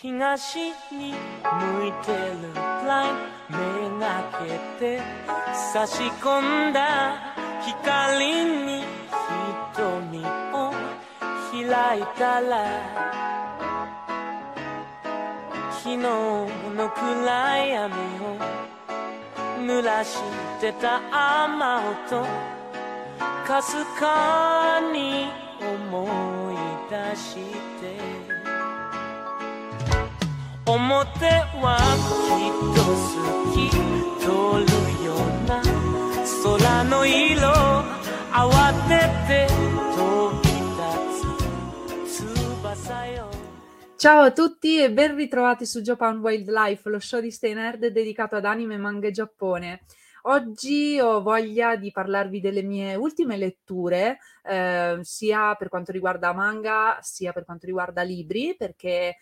東に向いてるラインめがけて差し込んだ光に瞳を開いたら昨日の暗闇を濡らしてた雨音かすかに思い出して表はきっと好き通るような空の色慌てて飛び立つ翼よ Ciao a tutti e ben ritrovati su Japan Wildlife, lo show di Stay Nerd dedicato ad anime, manga e Giappone. Oggi ho voglia di parlarvi delle mie ultime letture, eh, sia per quanto riguarda manga, sia per quanto riguarda libri, perché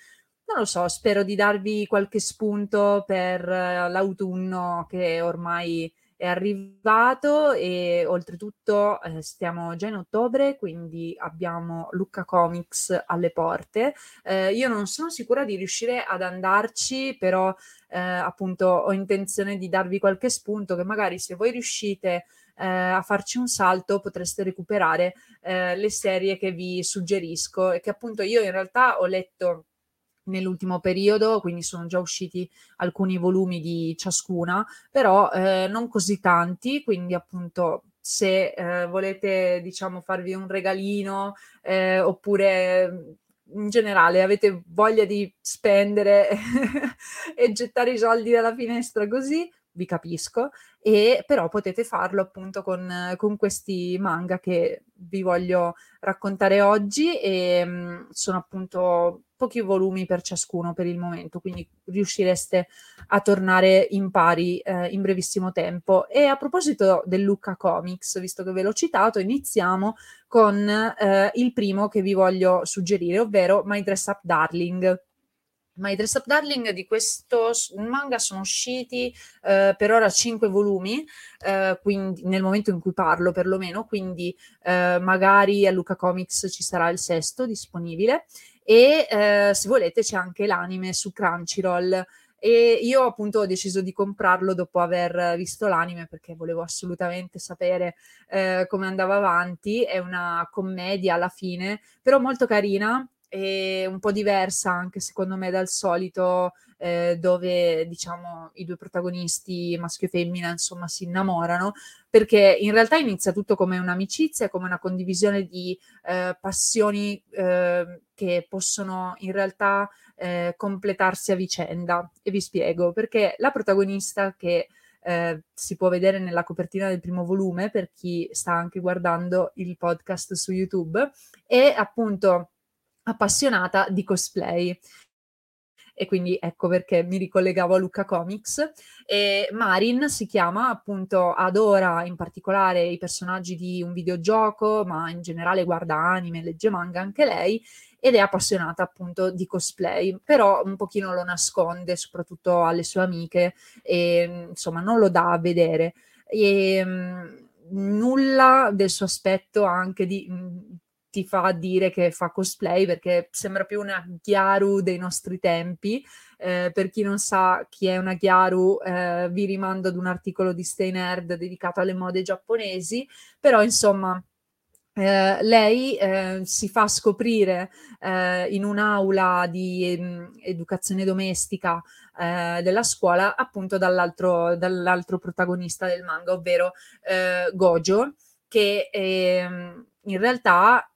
non lo so, spero di darvi qualche spunto per eh, l'autunno che ormai è arrivato e oltretutto eh, stiamo già in ottobre, quindi abbiamo Lucca Comics alle porte. Eh, io non sono sicura di riuscire ad andarci, però eh, appunto ho intenzione di darvi qualche spunto che magari se voi riuscite eh, a farci un salto potreste recuperare eh, le serie che vi suggerisco e che appunto io in realtà ho letto nell'ultimo periodo, quindi sono già usciti alcuni volumi di ciascuna, però eh, non così tanti, quindi appunto se eh, volete diciamo farvi un regalino eh, oppure in generale avete voglia di spendere e gettare i soldi dalla finestra così, vi capisco, e però potete farlo appunto con, con questi manga che vi voglio raccontare oggi e mh, mm, sono appunto pochi volumi per ciascuno per il momento, quindi riuscireste a tornare in pari eh, in brevissimo tempo. E a proposito del Lucca Comics, visto che ve l'ho citato, iniziamo con eh, il primo che vi voglio suggerire, ovvero My Dress Up Darling. My Dress Up Darling di questo manga sono usciti eh, per ora cinque volumi, eh, quindi nel momento in cui parlo perlomeno, quindi eh, magari a Luca Comics ci sarà il sesto disponibile e eh, se volete c'è anche l'anime su Crunchyroll. E io appunto ho deciso di comprarlo dopo aver visto l'anime perché volevo assolutamente sapere eh, come andava avanti, è una commedia alla fine, però molto carina e un po' diversa anche secondo me dal solito eh, dove diciamo i due protagonisti maschio e femmina insomma si innamorano perché in realtà inizia tutto come un'amicizia come una condivisione di eh, passioni eh, che possono in realtà eh, completarsi a vicenda. E vi spiego perché la protagonista che eh, si può vedere nella copertina del primo volume per chi sta anche guardando il podcast su YouTube è appunto appassionata di cosplay e quindi ecco perché mi ricollegavo a Luca Comics. E Marin si chiama appunto, adora in particolare i personaggi di un videogioco, ma in generale guarda anime, legge manga anche lei ed è appassionata appunto di cosplay, però un pochino lo nasconde soprattutto alle sue amiche e insomma non lo dà a vedere. E, mh, nulla del suo aspetto anche di mh, ti fa dire che fa cosplay perché sembra più una Gyaru dei nostri tempi. Eh, per chi non sa chi è una Gyaru, eh, vi rimando ad un articolo di Stay Nerd dedicato alle mode giapponesi, però insomma eh, lei eh, si fa scoprire eh, in un'aula di mh, mm, educazione domestica eh, della scuola appunto dall'altro, dall'altro, protagonista del manga, ovvero eh, Gojo, che ehm, in realtà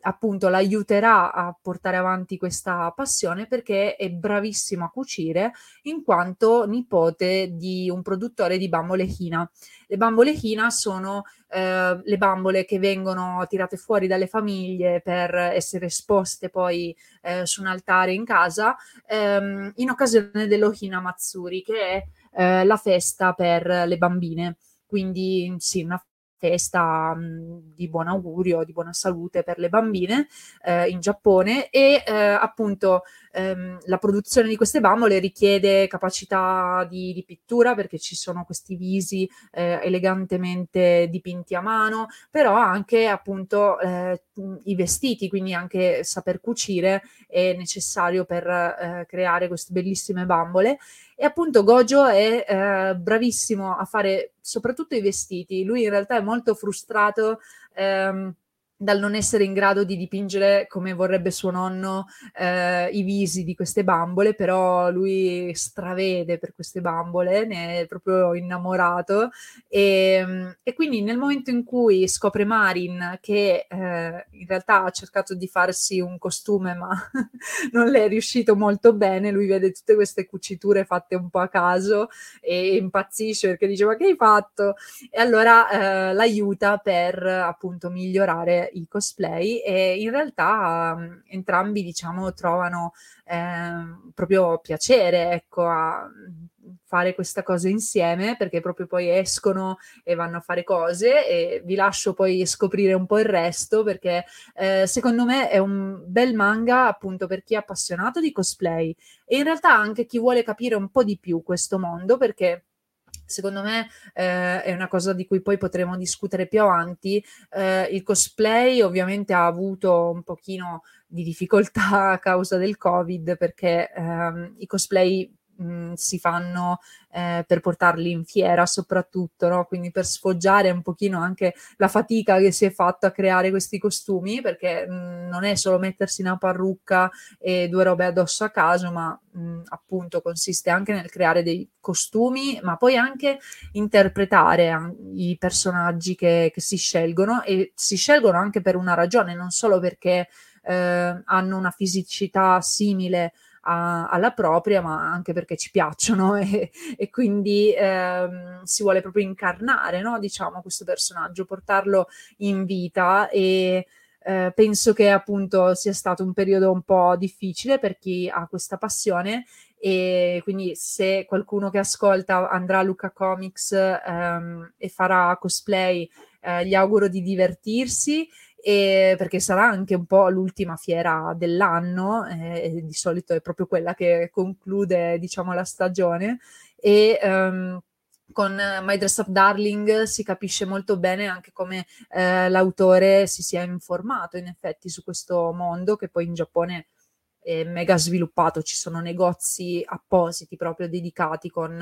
appunto l'aiuterà a portare avanti questa passione perché è bravissimo a cucire in quanto nipote di un produttore di bambole Hina. Le bambole Hina sono eh, le bambole che vengono tirate fuori dalle famiglie per essere esposte poi eh, su un altare in casa ehm, in occasione dello Hina Matsuri che è eh, la festa per le bambine. Quindi sì, una festa mh, di buon augurio, di buona salute per le bambine eh, in Giappone e eh, appunto ehm, la produzione di queste bambole richiede capacità di, di pittura perché ci sono questi visi eh, elegantemente dipinti a mano, però anche appunto eh, i vestiti, quindi anche saper cucire è necessario per eh, creare queste bellissime bambole e appunto Gojo è eh, bravissimo a fare soprattutto i vestiti. Lui in realtà è molto frustrato. Ehm, dal non essere in grado di dipingere come vorrebbe suo nonno eh, i visi di queste bambole, però lui stravede per queste bambole, ne è proprio innamorato e, ehm, e quindi nel momento in cui scopre Marin che eh, in realtà ha cercato di farsi un costume ma non le è riuscito molto bene, lui vede tutte queste cuciture fatte un po' a caso e impazzisce perché dice ma che hai fatto? E allora eh, l'aiuta per appunto migliorare i cosplay e in realtà entrambi diciamo trovano eh, proprio piacere ecco a fare questa cosa insieme perché proprio poi escono e vanno a fare cose e vi lascio poi scoprire un po' il resto perché eh, secondo me è un bel manga appunto per chi è appassionato di cosplay e in realtà anche chi vuole capire un po' di più questo mondo perché secondo me eh, è una cosa di cui poi potremo discutere più avanti. Eh, il cosplay ovviamente ha avuto un pochino di difficoltà a causa del Covid perché ehm, i cosplay mh, si fanno eh, per portarli in fiera soprattutto, no? quindi per sfoggiare un pochino anche la fatica che si è fatta a creare questi costumi, perché mh, non è solo mettersi una parrucca e due robe addosso a caso, ma mh, appunto consiste anche nel creare dei costumi, ma poi anche interpretare i personaggi che, che si scelgono e si scelgono anche per una ragione, non solo perché eh, hanno una fisicità simile a, alla propria, ma anche perché ci piacciono e, e quindi ehm, si vuole proprio incarnare, no? diciamo, questo personaggio, portarlo in vita e eh, penso che appunto sia stato un periodo un po' difficile per chi ha questa passione e quindi se qualcuno che ascolta andrà a Luca Comics ehm, e farà cosplay, eh, gli auguro di divertirsi e perché sarà anche un po' l'ultima fiera dell'anno, eh, di solito è proprio quella che conclude, diciamo, la stagione. E um, con My Dress Up Darling si capisce molto bene anche come eh, l'autore si sia informato in effetti su questo mondo che poi in Giappone è mega sviluppato, ci sono negozi appositi proprio dedicati con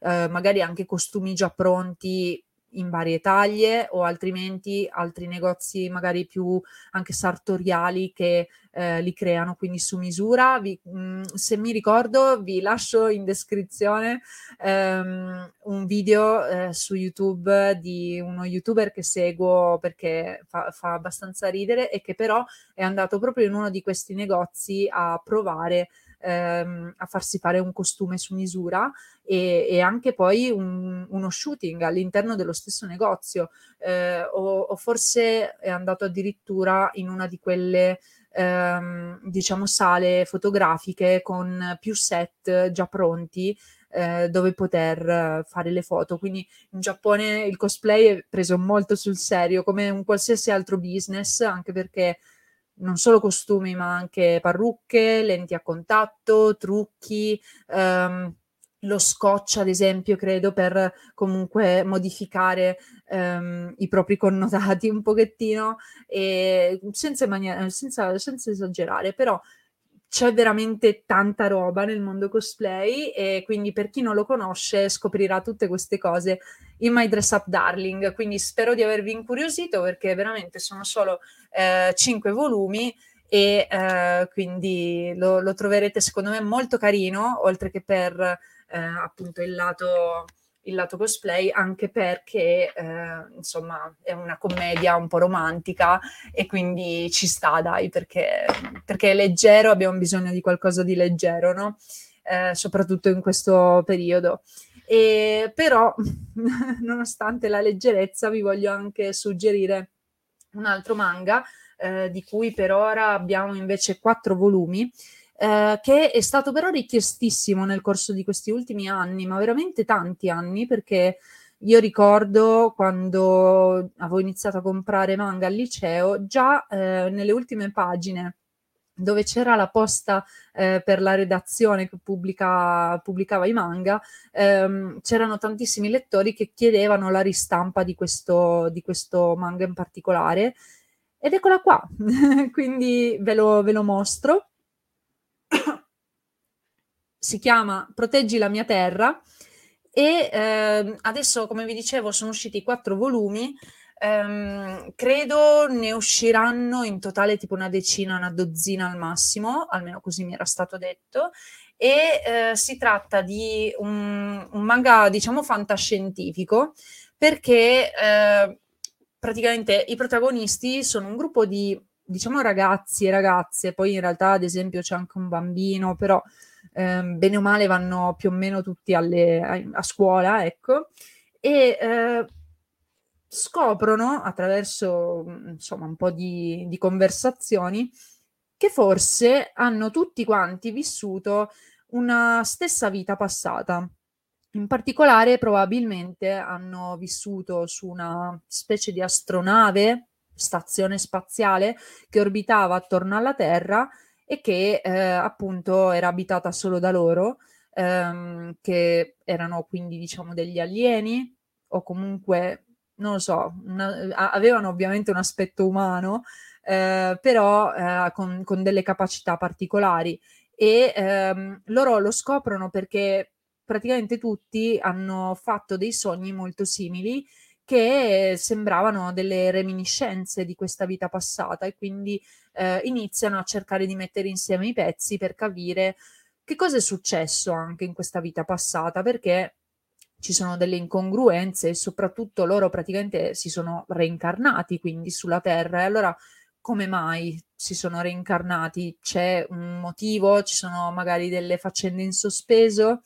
eh, magari anche costumi già pronti in varie taglie o altrimenti altri negozi magari più anche sartoriali che eh, li creano quindi su misura. Vi, mh, mm, se mi ricordo vi lascio in descrizione ehm, un video eh, su YouTube di uno youtuber che seguo perché fa, fa abbastanza ridere e che però è andato proprio in uno di questi negozi a provare ehm, a farsi fare un costume su misura e, e anche poi un, uno shooting all'interno dello stesso negozio eh, o, o, forse è andato addirittura in una di quelle ehm, diciamo sale fotografiche con più set già pronti eh, dove poter fare le foto. Quindi in Giappone il cosplay è preso molto sul serio come un qualsiasi altro business, anche perché non solo costumi, ma anche parrucche, lenti a contatto, trucchi, ehm, lo scotch, ad esempio, credo, per comunque modificare ehm, i propri connotati un pochettino, e senza, mania- senza, senza esagerare, però c'è veramente tanta roba nel mondo cosplay e quindi per chi non lo conosce scoprirà tutte queste cose in My Dress Up Darling. Quindi spero di avervi incuriosito perché veramente sono solo eh, 5 volumi e eh, quindi lo, lo, troverete secondo me molto carino, oltre che per eh, appunto il lato il lato cosplay, anche perché eh, insomma è una commedia un po' romantica e quindi ci sta, dai, perché, perché è leggero, abbiamo bisogno di qualcosa di leggero, no? Eh, soprattutto in questo periodo. E, però, nonostante la leggerezza, vi voglio anche suggerire un altro manga, eh, di cui per ora abbiamo invece quattro volumi, eh, che è stato però richiestissimo nel corso di questi ultimi anni, ma veramente tanti anni, perché io ricordo quando avevo iniziato a comprare manga al liceo, già eh, nelle ultime pagine dove c'era la posta eh, per la redazione che pubblica, pubblicava i manga, ehm, c'erano tantissimi lettori che chiedevano la ristampa di questo, di questo manga in particolare. Ed eccola qua, quindi ve lo, ve lo mostro si chiama Proteggi la mia terra e eh, adesso, come vi dicevo, sono usciti quattro volumi. Ehm, credo ne usciranno in totale tipo una decina, una dozzina al massimo, almeno così mi era stato detto. E eh, si tratta di un, un, manga, diciamo, fantascientifico perché eh, praticamente i protagonisti sono un gruppo di diciamo ragazzi e ragazze, poi in realtà ad esempio c'è anche un bambino, però ehm, bene o male vanno più o meno tutti alle, a, a, scuola, ecco, e eh, scoprono attraverso insomma un po' di, di conversazioni che forse hanno tutti quanti vissuto una stessa vita passata. In particolare, probabilmente hanno vissuto su una specie di astronave stazione spaziale che orbitava attorno alla Terra e che eh, appunto era abitata solo da loro, ehm, che erano quindi diciamo degli alieni o comunque non lo so, una, avevano ovviamente un aspetto umano, eh, però eh, con, con, delle capacità particolari e ehm, loro lo scoprono perché praticamente tutti hanno fatto dei sogni molto simili che sembravano delle reminiscenze di questa vita passata e quindi eh, iniziano a cercare di mettere insieme i pezzi per capire che cosa è successo anche in questa vita passata, perché ci sono delle incongruenze e soprattutto loro praticamente si sono reincarnati quindi sulla Terra e allora come mai si sono reincarnati? C'è un motivo? Ci sono magari delle faccende in sospeso?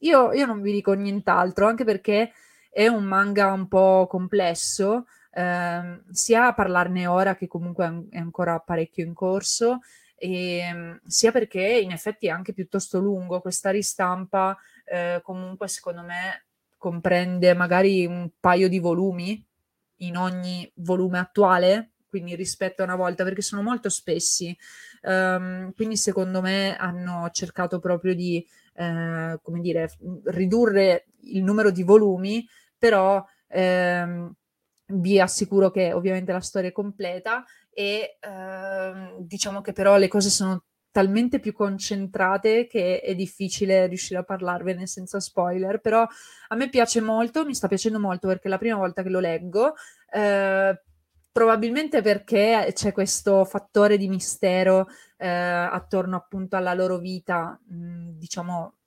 Io, io non vi dico nient'altro, anche perché è un manga un po' complesso, eh, sia a parlarne ora che comunque è ancora parecchio in corso, e, ehm, sia perché in effetti è anche piuttosto lungo. Questa ristampa eh, comunque secondo me comprende magari un paio di volumi in ogni volume attuale, quindi rispetto a una volta, perché sono molto spessi. Um, quindi secondo me hanno cercato proprio di, eh, come dire, ridurre il numero di volumi però ehm, vi assicuro che ovviamente la storia è completa e ehm, diciamo che però le cose sono talmente più concentrate che è difficile riuscire a parlarvene senza spoiler, però a me piace molto, mi sta piacendo molto perché è la prima volta che lo leggo, eh, probabilmente perché c'è questo fattore di mistero eh, attorno appunto alla loro vita, mh, diciamo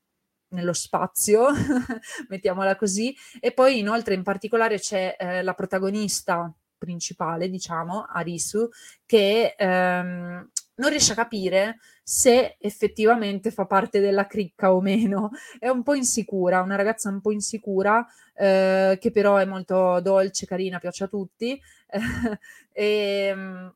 nello spazio, mettiamola così, e poi inoltre in particolare c'è eh, la protagonista principale, diciamo, Arisu, che ehm, non riesce a capire se effettivamente fa parte della cricca o meno. È un po' insicura, una ragazza un po' insicura, eh, che però è molto dolce, carina, piace a tutti. e, ehm,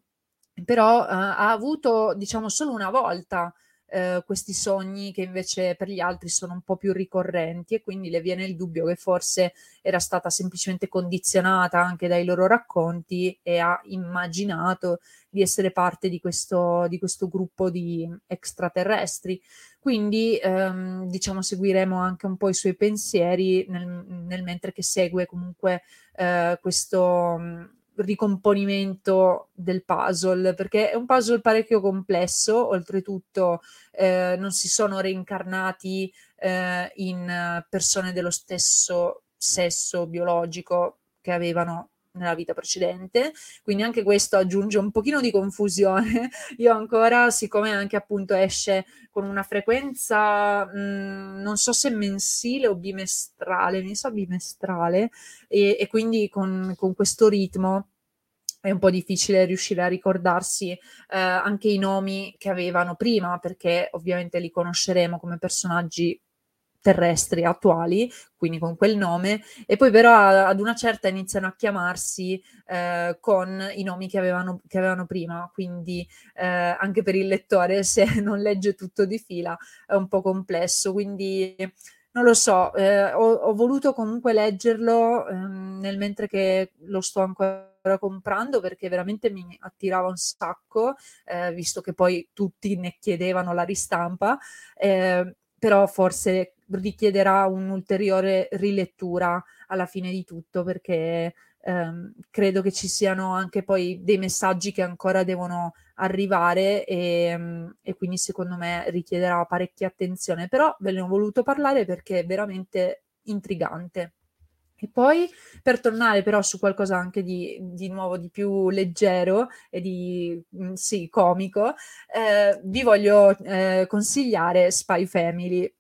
però eh, ha avuto, diciamo, solo una volta eh, questi sogni che invece per gli altri sono un po' più ricorrenti e quindi le viene il dubbio che forse era stata semplicemente condizionata anche dai loro racconti e ha immaginato di essere parte di questo, di questo gruppo di extraterrestri. Quindi ehm, diciamo seguiremo anche un po' i suoi pensieri nel, nel mentre che segue comunque eh, questo ricomponimento del puzzle, perché è un puzzle parecchio complesso, oltretutto eh, non si sono reincarnati eh, in persone dello stesso sesso biologico che avevano nella vita precedente, quindi anche questo aggiunge un pochino di confusione. Io ancora, siccome anche appunto esce con una frequenza, mh, mm, non so se mensile o bimestrale, mi sa bimestrale, e, e quindi con, con questo ritmo è un po' difficile riuscire a ricordarsi eh, anche i nomi che avevano prima, perché ovviamente li conosceremo come personaggi terrestri attuali, quindi con quel nome, e poi però ad una certa iniziano a chiamarsi eh, con i nomi che avevano, che avevano prima, quindi eh, anche per il lettore se non legge tutto di fila è un po' complesso, quindi non lo so, eh, ho, ho, voluto comunque leggerlo ehm, nel mentre che lo sto ancora comprando perché veramente mi attirava un sacco, eh, visto che poi tutti ne chiedevano la ristampa, eh, però forse richiederà un'ulteriore rilettura alla fine di tutto perché ehm, credo che ci siano anche poi dei messaggi che ancora devono arrivare e, e, quindi secondo me richiederà parecchia attenzione, però ve ne ho voluto parlare perché è veramente intrigante. E poi per tornare però su qualcosa anche di, di nuovo, di più leggero e di sì, comico, eh, vi voglio eh, consigliare Spy Family.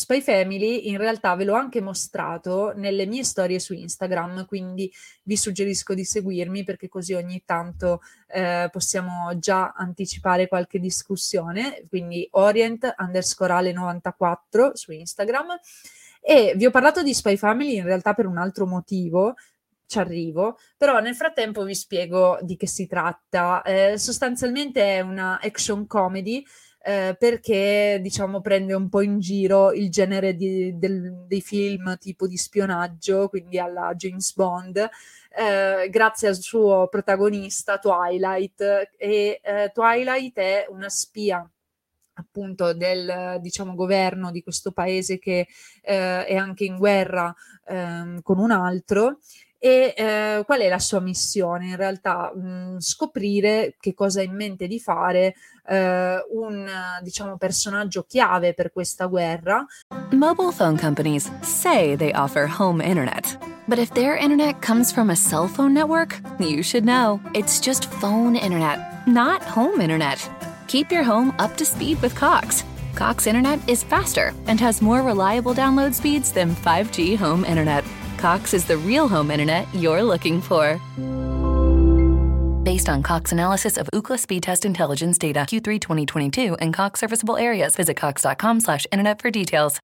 Spy Family in realtà ve l'ho anche mostrato nelle mie storie su Instagram, quindi vi suggerisco di seguirmi perché così ogni tanto eh, possiamo già anticipare qualche discussione, quindi orient underscore ale 94 su Instagram. E vi ho parlato di Spy Family in realtà per un altro motivo, ci arrivo, però nel frattempo vi spiego di che si tratta. Eh, sostanzialmente è una action comedy eh, perché diciamo prende un po' in giro il genere di, del, dei film tipo di spionaggio, quindi alla James Bond, eh, grazie al suo protagonista Twilight. E eh, Twilight è una spia appunto del diciamo governo di questo paese che eh, è anche in guerra ehm, con un altro e eh, qual è la sua missione? In realtà mh, mm, scoprire che cosa ha in mente di fare eh, un diciamo personaggio chiave per questa guerra. Mobile phone companies say they offer home internet. But if their internet comes from a cell phone network, you should know. It's just phone internet, not home internet. Keep your home up to speed with Cox. Cox Internet is faster and has more reliable download speeds than 5G home internet. Cox is the real home internet you're looking for. Based on Cox analysis of Ookla speed test intelligence data Q3 2022 and Cox serviceable areas, visit cox.com/internet for details.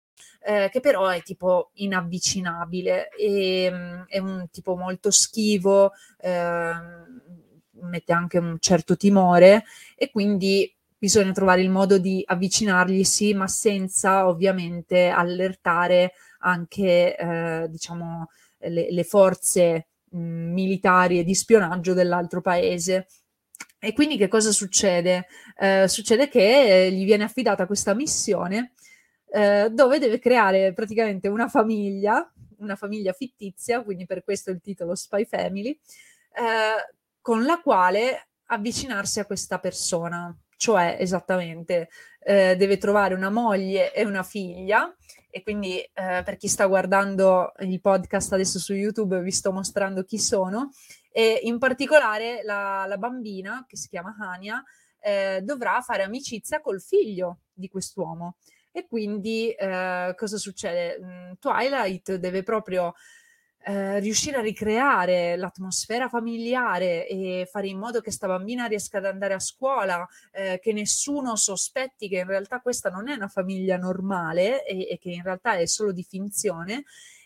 Eh, che però è tipo inavvicinabile e um, è un tipo molto schivo, eh, mette anche un certo timore e quindi bisogna trovare il modo di avvicinargli, sì, ma senza ovviamente allertare anche eh, diciamo, le, le forze mh, militari e di spionaggio dell'altro paese. E quindi che cosa succede? Eh, succede che gli viene affidata questa missione eh, dove deve creare praticamente una famiglia, una famiglia fittizia, quindi per questo il titolo Spy Family, eh, con la quale avvicinarsi a questa persona, cioè esattamente eh, deve trovare una moglie e una figlia. E quindi eh, per chi sta guardando il podcast adesso su YouTube vi sto mostrando chi sono. E in particolare la, la bambina che si chiama Hania eh, dovrà fare amicizia col figlio di quest'uomo. E quindi eh, cosa succede? Mm, Twilight deve proprio eh, riuscire a ricreare l'atmosfera familiare e fare in modo che sta bambina riesca ad andare a scuola, eh, che nessuno sospetti che in realtà questa non è una famiglia normale e, e che in realtà è solo di finzione.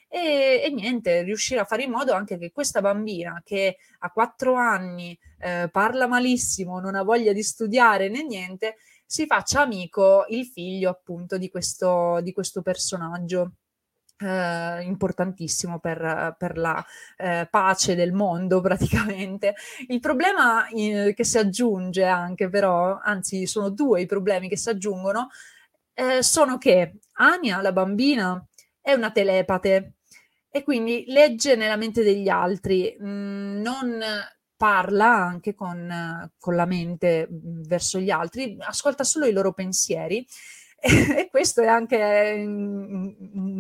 E, e, niente, riuscire a fare in modo anche che questa bambina che a quattro anni eh, parla malissimo, non ha voglia di studiare né niente, si faccia amico il figlio appunto di questo, di questo personaggio eh, importantissimo per, per la eh, pace del mondo praticamente. Il problema eh, che si aggiunge anche però, anzi sono due i problemi che si aggiungono, eh, sono che Ania, la bambina, è una telepate e quindi legge nella mente degli altri, mh, mm, non parla anche con, con la mente mh, verso gli altri, ascolta solo i loro pensieri e questo è anche un,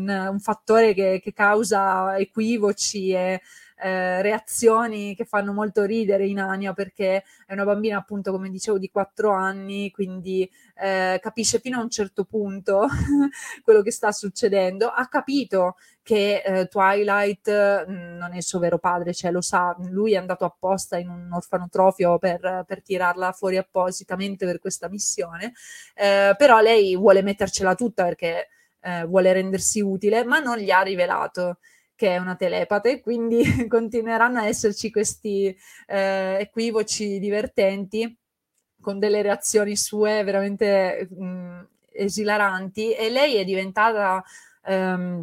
un, fattore che, che, causa equivoci e eh, reazioni che fanno molto ridere in Ania perché è una bambina appunto come dicevo di 4 anni, quindi eh, capisce fino a un certo punto quello che sta succedendo, ha capito che eh, Twilight mm, non è il suo vero padre, cioè lo sa, lui è andato apposta in un orfanotrofio per, per tirarla fuori appositamente per questa missione, eh, però lei vuole mettercela tutta perché eh, vuole rendersi utile, ma non gli ha rivelato che è una telepate, quindi continueranno a esserci questi eh, equivoci divertenti con delle reazioni sue veramente mh, esilaranti e lei è diventata um,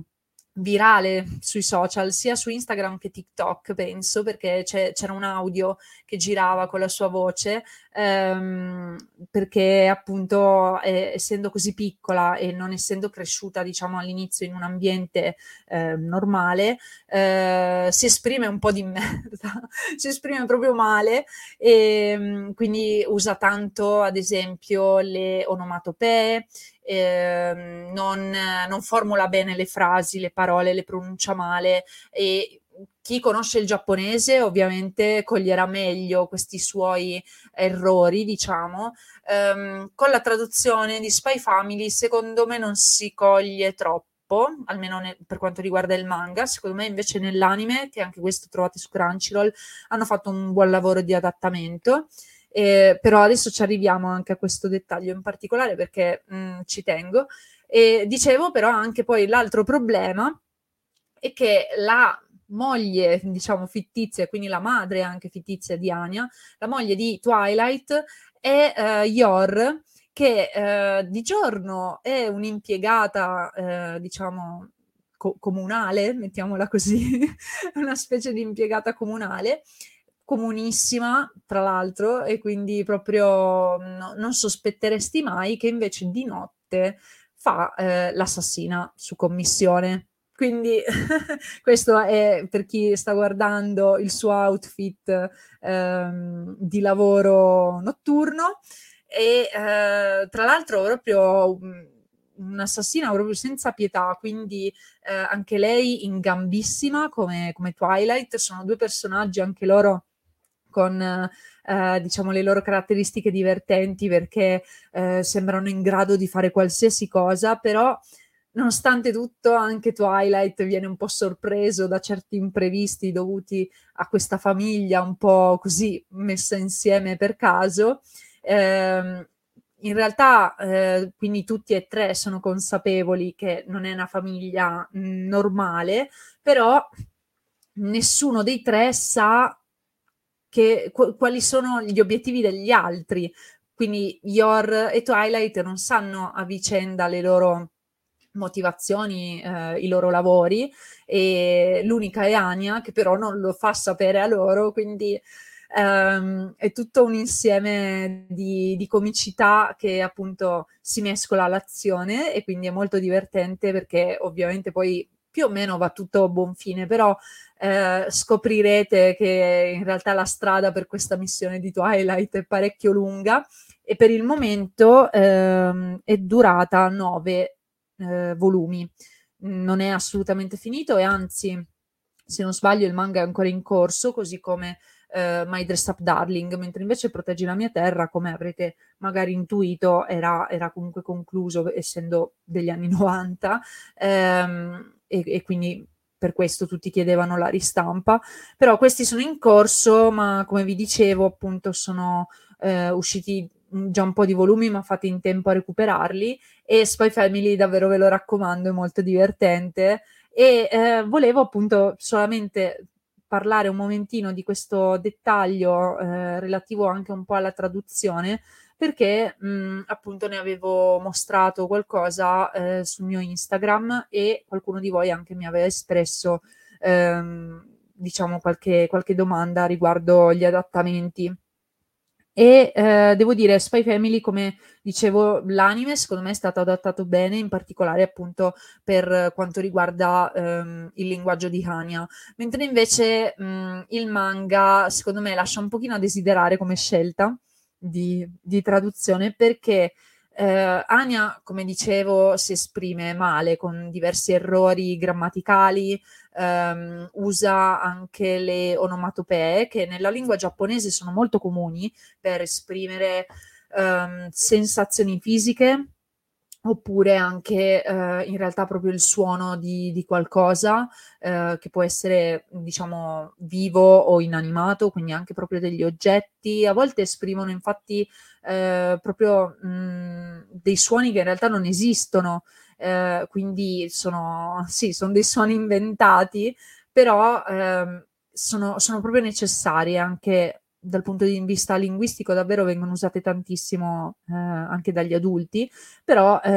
virale sui social, sia su Instagram che TikTok, penso, perché c'era un audio che girava con la sua voce, ehm, perché appunto eh, essendo così piccola e non essendo cresciuta, diciamo, all'inizio in un ambiente eh, normale, eh, si esprime un po' di merda, si esprime proprio male e ehm, quindi usa tanto, ad esempio, le onomatopee, eh, non, non, formula bene le frasi, le parole, le pronuncia male e chi conosce il giapponese ovviamente coglierà meglio questi suoi errori, diciamo. Um, con la traduzione di Spy Family, secondo me non si coglie troppo, almeno ne- per quanto riguarda il manga. Secondo me, invece, nell'anime, che anche questo trovate su Crunchyroll, hanno fatto un buon lavoro di adattamento. Eh, però adesso ci arriviamo anche a questo dettaglio in particolare perché mh, mm, ci tengo. E dicevo però anche poi l'altro problema è che la moglie, diciamo, fittizia, quindi la madre anche fittizia di Anya, la moglie di Twilight è uh, Yor, che uh, di giorno è un'impiegata, uh, diciamo, co- comunale, mettiamola così, una specie di impiegata comunale, comunissima, tra l'altro, e quindi proprio no, non sospetteresti mai che invece di notte fa eh, l'assassina su commissione. Quindi questo è per chi sta guardando il suo outfit ehm, di lavoro notturno. E eh, tra l'altro proprio un'assassina proprio senza pietà, quindi eh, anche lei ingambissima come, come Twilight, sono due personaggi anche loro con eh, diciamo le loro caratteristiche divertenti perché eh, sembrano in grado di fare qualsiasi cosa, però nonostante tutto anche Twilight viene un po' sorpreso da certi imprevisti dovuti a questa famiglia un po' così messa insieme per caso. Eh, in realtà, eh, quindi tutti e tre sono consapevoli che non è una famiglia mh, normale, però nessuno dei tre sa che, qu- quali sono gli obiettivi degli altri. Quindi Yor e Twilight non sanno a vicenda le loro motivazioni, eh, i loro lavori e l'unica è Ania che però non lo fa sapere a loro, quindi ehm, è tutto un insieme di, di, comicità che appunto si mescola all'azione e quindi è molto divertente perché ovviamente poi più o meno va tutto a buon fine, però eh, scoprirete che in realtà la strada per questa missione di Twilight è parecchio lunga e per il momento ehm, è durata nove eh, volumi. Non è assolutamente finito e anzi, se non sbaglio, il manga è ancora in corso, così come eh, My Dress Up Darling, mentre invece Proteggi la mia terra, come avrete magari intuito, era, era comunque concluso essendo degli anni 90. Ehm, e, e quindi per questo tutti chiedevano la ristampa, però questi sono in corso, ma come vi dicevo, appunto, sono eh, usciti già un po' di volumi, ma fate in tempo a recuperarli. E Spy Family, davvero ve lo raccomando, è molto divertente. E eh, volevo appunto solamente parlare un momentino di questo dettaglio eh, relativo anche un po' alla traduzione, perché mh, mhmm, appunto ne avevo mostrato qualcosa eh, sul mio Instagram e qualcuno di voi anche mi aveva espresso ehm, diciamo qualche, qualche domanda riguardo gli adattamenti. E eh, devo dire, Spy Family, come dicevo, l'anime secondo me è stato adattato bene, in particolare appunto per quanto riguarda ehm, il linguaggio di Hania, mentre invece mh, il manga secondo me lascia un pochino a desiderare come scelta, di, di traduzione perché Eh, Ania, come dicevo, si esprime male con diversi errori grammaticali, ehm, usa anche le onomatopee che nella lingua giapponese sono molto comuni per esprimere ehm, sensazioni fisiche oppure anche eh, in realtà proprio il suono di, di qualcosa eh, che può essere diciamo vivo o inanimato, quindi anche proprio degli oggetti. A volte esprimono infatti eh, proprio mh, dei suoni che in realtà non esistono, eh, quindi sono, sì, sono dei suoni inventati, però ehm, sono, sono proprio necessari anche dal punto di vista linguistico davvero vengono usate tantissimo eh, anche dagli adulti, però eh,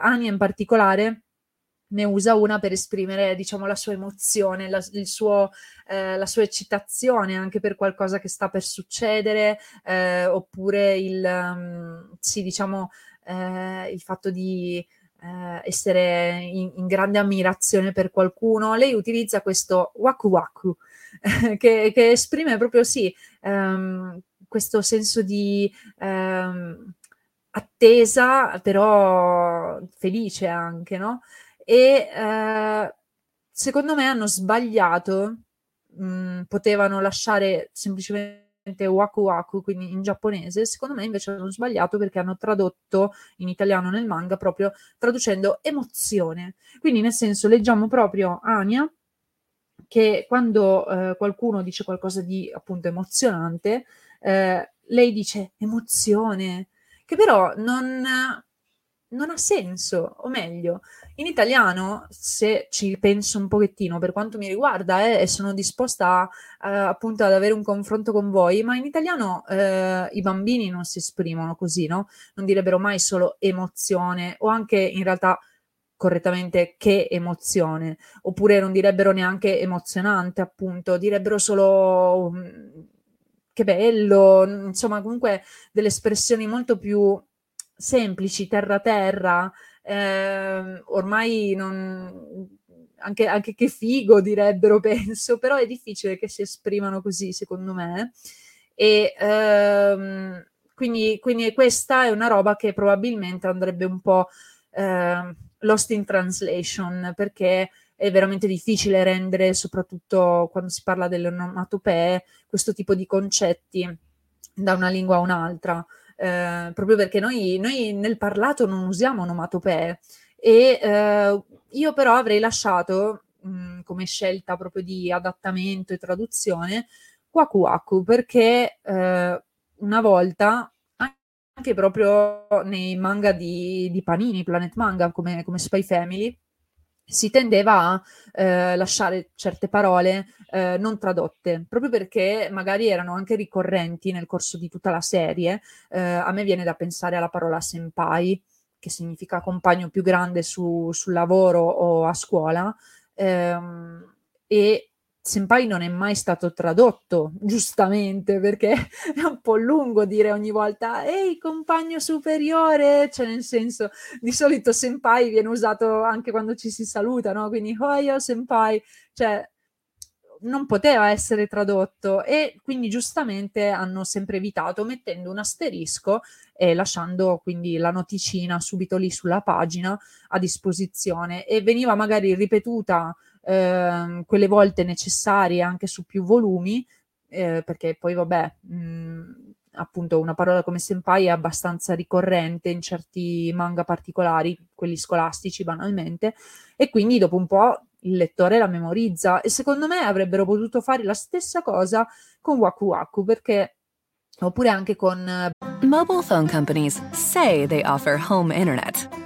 Ania in particolare ne usa una per esprimere, diciamo, la sua emozione, la, suo, eh, la sua eccitazione anche per qualcosa che sta per succedere, eh, oppure il, um, sì, diciamo, eh, il fatto di eh, essere in, in, grande ammirazione per qualcuno. Lei utilizza questo waku waku, che, che, esprime proprio sì um, questo senso di um, attesa, però felice anche, no? E uh, secondo me hanno sbagliato, mh, mm, potevano lasciare semplicemente waku waku, quindi in giapponese, secondo me invece hanno sbagliato perché hanno tradotto in italiano nel manga proprio traducendo emozione. Quindi nel senso leggiamo proprio Anya che quando eh, qualcuno dice qualcosa di appunto emozionante, eh, lei dice emozione, che però non, non ha senso, o meglio, in italiano, se ci penso un pochettino per quanto mi riguarda eh, e sono disposta eh, appunto ad avere un confronto con voi, ma in italiano eh, i bambini non si esprimono così, no? Non direbbero mai solo emozione o anche in realtà correttamente che emozione, oppure non direbbero neanche emozionante, appunto, direbbero solo um, che bello, insomma, comunque delle espressioni molto più semplici, terra terra, eh, ormai non, anche, anche, che figo direbbero, penso, però è difficile che si esprimano così, secondo me. E ehm, quindi, quindi, questa è una roba che probabilmente andrebbe un po' eh, lost in translation, perché è veramente difficile rendere, soprattutto quando si parla delle onomatopee, questo tipo di concetti da una lingua a un'altra. Eh, proprio perché noi, noi, nel parlato non usiamo onomatopee. E eh, io però avrei lasciato mh, come scelta proprio di adattamento e traduzione Waku Waku perché eh, una volta anche proprio nei manga di, di Panini, Planet Manga, come, come Spy Family, si tendeva a eh, lasciare certe parole eh, non tradotte, proprio perché magari erano anche ricorrenti nel corso di tutta la serie. Eh, a me viene da pensare alla parola senpai, che significa compagno più grande su, sul lavoro o a scuola, ehm, e Senpai non è mai stato tradotto, giustamente, perché è un po' lungo dire ogni volta ehi compagno superiore, cioè nel senso, di solito senpai viene usato anche quando ci si saluta, no? Quindi hoyo senpai, cioè non poteva essere tradotto e quindi giustamente hanno sempre evitato mettendo un asterisco e lasciando quindi la noticina subito lì sulla pagina a disposizione e veniva magari ripetuta eh, quelle volte necessarie anche su più volumi, eh, perché poi vabbè, mh, appunto una parola come senpai è abbastanza ricorrente in certi manga particolari, quelli scolastici banalmente, e quindi dopo un po' il lettore la memorizza e secondo me avrebbero potuto fare la stessa cosa con Waku Waku perché oppure anche con eh, Mobile phone companies say they offer home internet.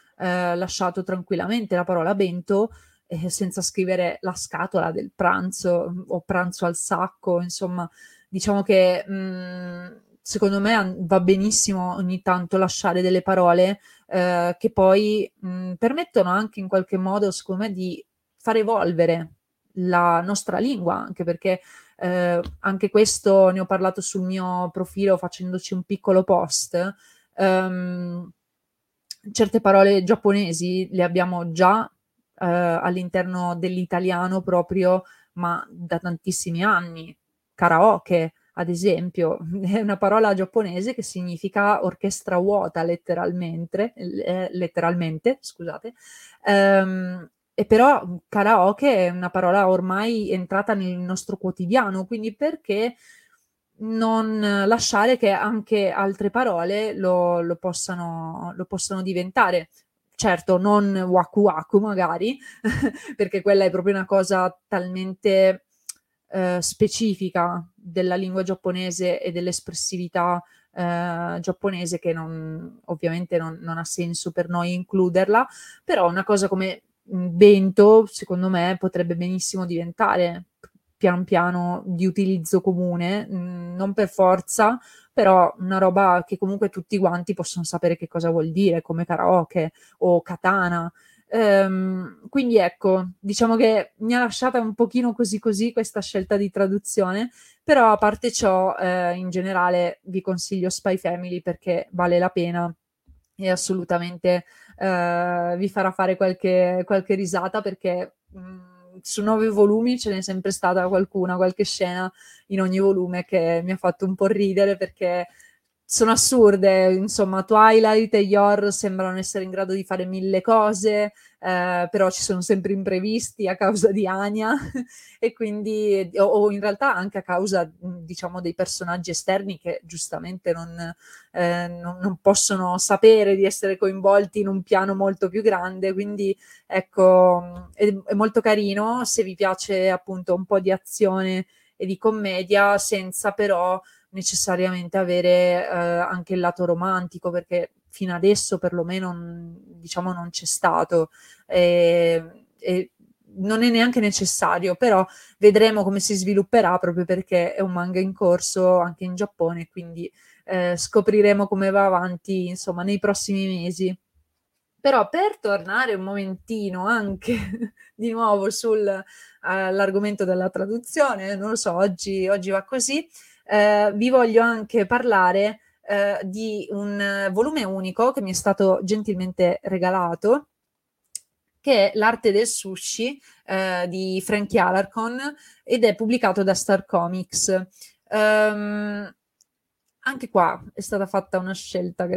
eh, lasciato tranquillamente la parola bento eh, senza scrivere la scatola del pranzo o pranzo al sacco, insomma, diciamo che mh, mm, secondo me va benissimo ogni tanto lasciare delle parole eh, che poi mh, permettono anche in qualche modo, secondo me, di far evolvere la nostra lingua, anche perché eh, anche questo ne ho parlato sul mio profilo facendoci un piccolo post. Um, certe parole giapponesi le abbiamo già eh, all'interno dell'italiano proprio, ma da tantissimi anni. Karaoke, ad esempio, è una parola giapponese che significa orchestra vuota letteralmente, eh, letteralmente scusate. Um, e però karaoke è una parola ormai entrata nel nostro quotidiano, quindi perché non lasciare che anche altre parole lo, lo, possano, lo possano diventare? Certo, non waku waku magari, perché quella è proprio una cosa talmente eh, specifica della lingua giapponese e dell'espressività eh, giapponese che non, ovviamente non, non, ha senso per noi includerla, però una cosa come vento, secondo me, potrebbe benissimo diventare pian piano di utilizzo comune, mh, non per forza, però una roba che comunque tutti quanti possono sapere che cosa vuol dire, come karaoke o katana. Ehm, quindi ecco, diciamo che mi ha lasciata un pochino così così questa scelta di traduzione, però a parte ciò, eh, in generale vi consiglio Spy Family perché vale la pena e assolutamente eh, vi farà fare qualche, qualche risata perché mh, mm, su nove volumi ce n'è sempre stata qualcuna, qualche scena in ogni volume che mi ha fatto un po' ridere perché sono assurde, insomma, Twilight e Yor sembrano essere in grado di fare mille cose, eh, però ci sono sempre imprevisti a causa di Anya. E quindi, o, o, in realtà anche a causa, diciamo, dei personaggi esterni che giustamente non, eh, non, non, possono sapere di essere coinvolti in un piano molto più grande, quindi ecco, è, è molto carino se vi piace appunto un po' di azione e di commedia senza però necessariamente avere eh, anche il lato romantico, perché fino adesso perlomeno diciamo non c'è stato. E, e non è neanche necessario, però vedremo come si svilupperà proprio perché è un manga in corso anche in Giappone, quindi eh, scopriremo come va avanti, insomma, nei prossimi mesi. Però per tornare un momentino anche di nuovo sull'argomento uh, della traduzione, non lo so, oggi, oggi va così, eh, vi voglio anche parlare eh, di un volume unico che mi è stato gentilmente regalato, che è L'arte del sushi eh, di Frankie Alarcon ed è pubblicato da Star Comics. Um, anche qua è stata fatta una scelta,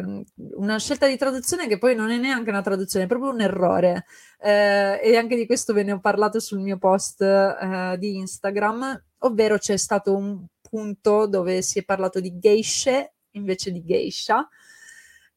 una scelta di traduzione che poi non è neanche una traduzione, è proprio un errore. Eh, e anche di questo ve ne ho parlato sul mio post eh, di Instagram, ovvero c'è stato un punto dove si è parlato di geishe invece di geisha.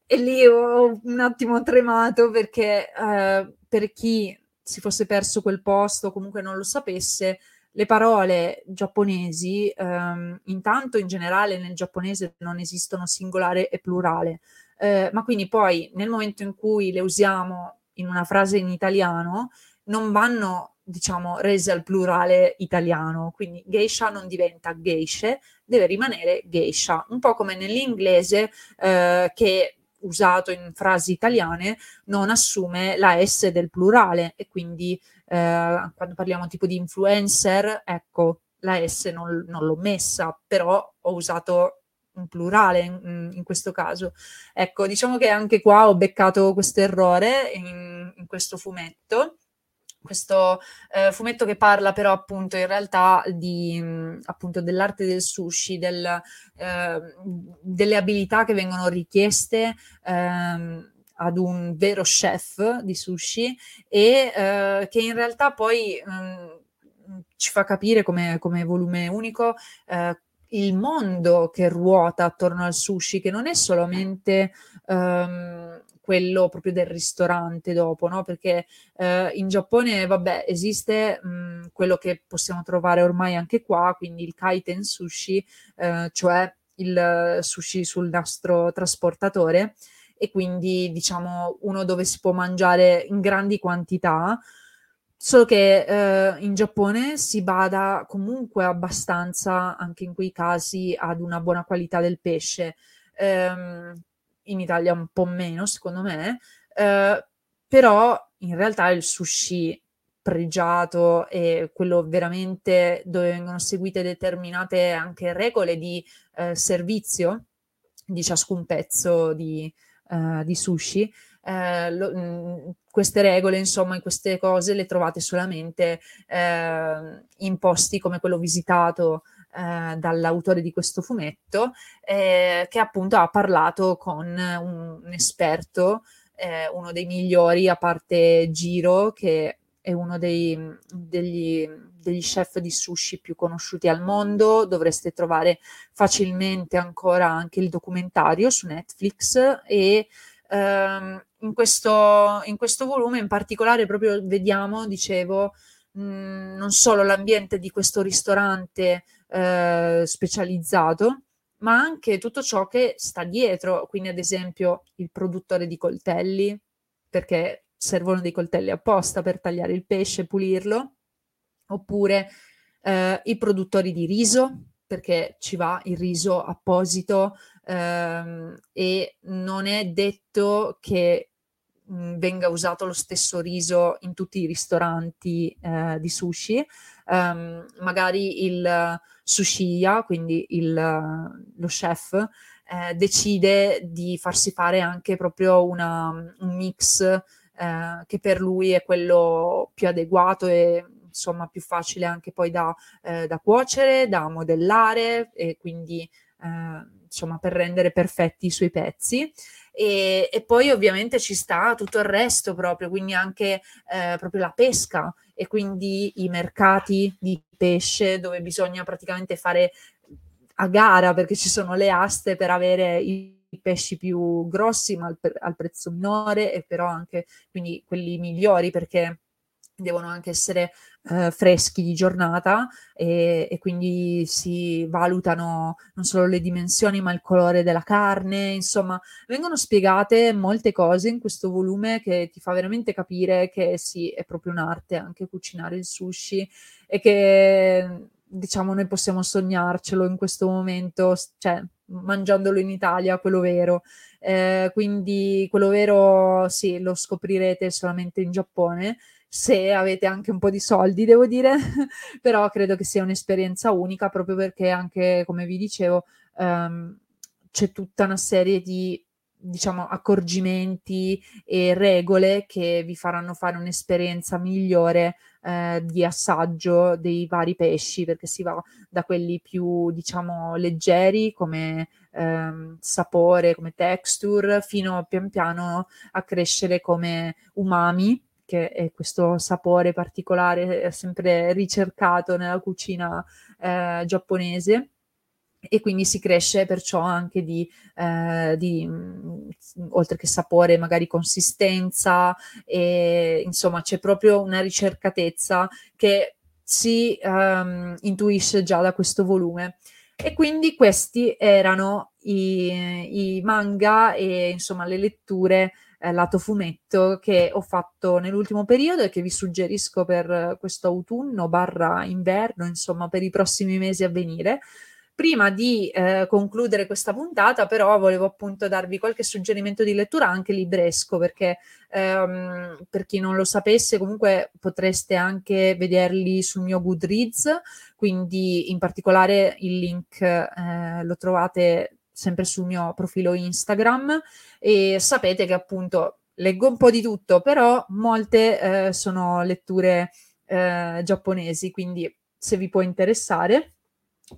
E lì ho un attimo tremato perché eh, per chi si fosse perso quel posto comunque non lo sapesse, le parole giapponesi, ehm, intanto in generale nel giapponese non esistono singolare e plurale, eh, ma quindi poi nel momento in cui le usiamo in una frase in italiano non vanno diciamo, rese al plurale italiano, quindi geisha non diventa geishe, deve rimanere geisha, un po' come nell'inglese eh, che usato in frasi italiane non assume la S del plurale. E quindi eh, quando parliamo tipo di influencer, ecco, la S non, non l'ho messa, però ho usato un plurale in, in, questo caso. Ecco, diciamo che anche qua ho beccato questo errore in, in questo fumetto questo eh, fumetto che parla però appunto in realtà di, mh, appunto dell'arte del sushi, del, eh, delle abilità che vengono richieste ehm, ad un vero chef di sushi e eh, che in realtà poi mh, ci fa capire come, come volume unico eh, il mondo che ruota attorno al sushi, che non è solamente um, quello proprio del ristorante dopo, no? Perché uh, in Giappone, vabbè, esiste um, quello che possiamo trovare ormai anche qua, quindi il kaiten sushi, uh, cioè il sushi sul nastro trasportatore e quindi diciamo uno dove si può mangiare in grandi quantità Solo che eh, in Giappone si bada comunque abbastanza, anche in quei casi, ad una buona qualità del pesce. Ehm, in Italia un po' meno, secondo me, eh, però in realtà il sushi pregiato e quello veramente dove vengono seguite determinate anche regole di eh, servizio di ciascun pezzo di, uh, di sushi. Eh, lo, mh, mm, queste regole, insomma, in queste cose le trovate solamente eh, in posti come quello visitato eh, dall'autore di questo fumetto, eh, che appunto ha parlato con un, un esperto, eh, uno dei migliori, a parte Giro, che è uno dei, degli, degli chef di sushi più conosciuti al mondo. Dovreste trovare facilmente ancora anche il documentario su Netflix e ehm, in, questo, in questo volume in particolare proprio vediamo, dicevo, mh, non solo l'ambiente di questo ristorante eh, specializzato, ma anche tutto ciò che sta dietro, quindi ad esempio il produttore di coltelli, perché servono dei coltelli apposta per tagliare il pesce, pulirlo, oppure eh, i produttori di riso, perché ci va il riso apposito ehm, e non è detto che mh, venga usato lo stesso riso in tutti i ristoranti eh, di sushi. Um, magari il sushiya, quindi il, lo chef, eh, decide di farsi fare anche proprio una, un mix eh, che per lui è quello più adeguato e insomma più facile anche poi da, eh, da cuocere, da modellare e quindi eh, insomma per rendere perfetti i suoi pezzi. E, e, poi ovviamente ci sta tutto il resto proprio, quindi anche eh, proprio la pesca e quindi i mercati di pesce dove bisogna praticamente fare a gara perché ci sono le aste per avere i pesci più grossi ma al, al prezzo minore e però anche quindi quelli migliori perché devono anche essere eh, freschi di giornata e, e, quindi si valutano non solo le dimensioni ma il colore della carne, insomma vengono spiegate molte cose in questo volume che ti fa veramente capire che sì, è proprio un'arte anche cucinare il sushi e che diciamo noi possiamo sognarcelo in questo momento, cioè mangiandolo in Italia, quello vero. Eh, quindi quello vero sì, lo scoprirete solamente in Giappone se avete anche un po' di soldi, devo dire, però credo che sia un'esperienza unica proprio perché anche, come vi dicevo, um, c'è tutta una serie di diciamo accorgimenti e regole che vi faranno fare un'esperienza migliore eh, di assaggio dei vari pesci perché si va da quelli più diciamo leggeri come ehm, sapore come texture fino pian piano a crescere come umami che è questo sapore particolare sempre ricercato nella cucina eh, giapponese e quindi si cresce perciò anche di, eh, di mm, oltre che sapore, magari consistenza, e insomma c'è proprio una ricercatezza che si um, intuisce già da questo volume. E quindi questi erano i, i manga e insomma le letture eh, lato fumetto che ho fatto nell'ultimo periodo e che vi suggerisco per questo autunno barra inverno, insomma per i prossimi mesi a venire. Prima di eh, concludere questa puntata, però, volevo appunto darvi qualche suggerimento di lettura anche libresco, perché ehm, per chi non lo sapesse, comunque potreste anche vederli sul mio Goodreads, quindi in particolare il link eh, lo trovate sempre sul mio profilo Instagram e sapete che appunto leggo un po' di tutto, però molte eh, sono letture eh, giapponesi, quindi se vi può interessare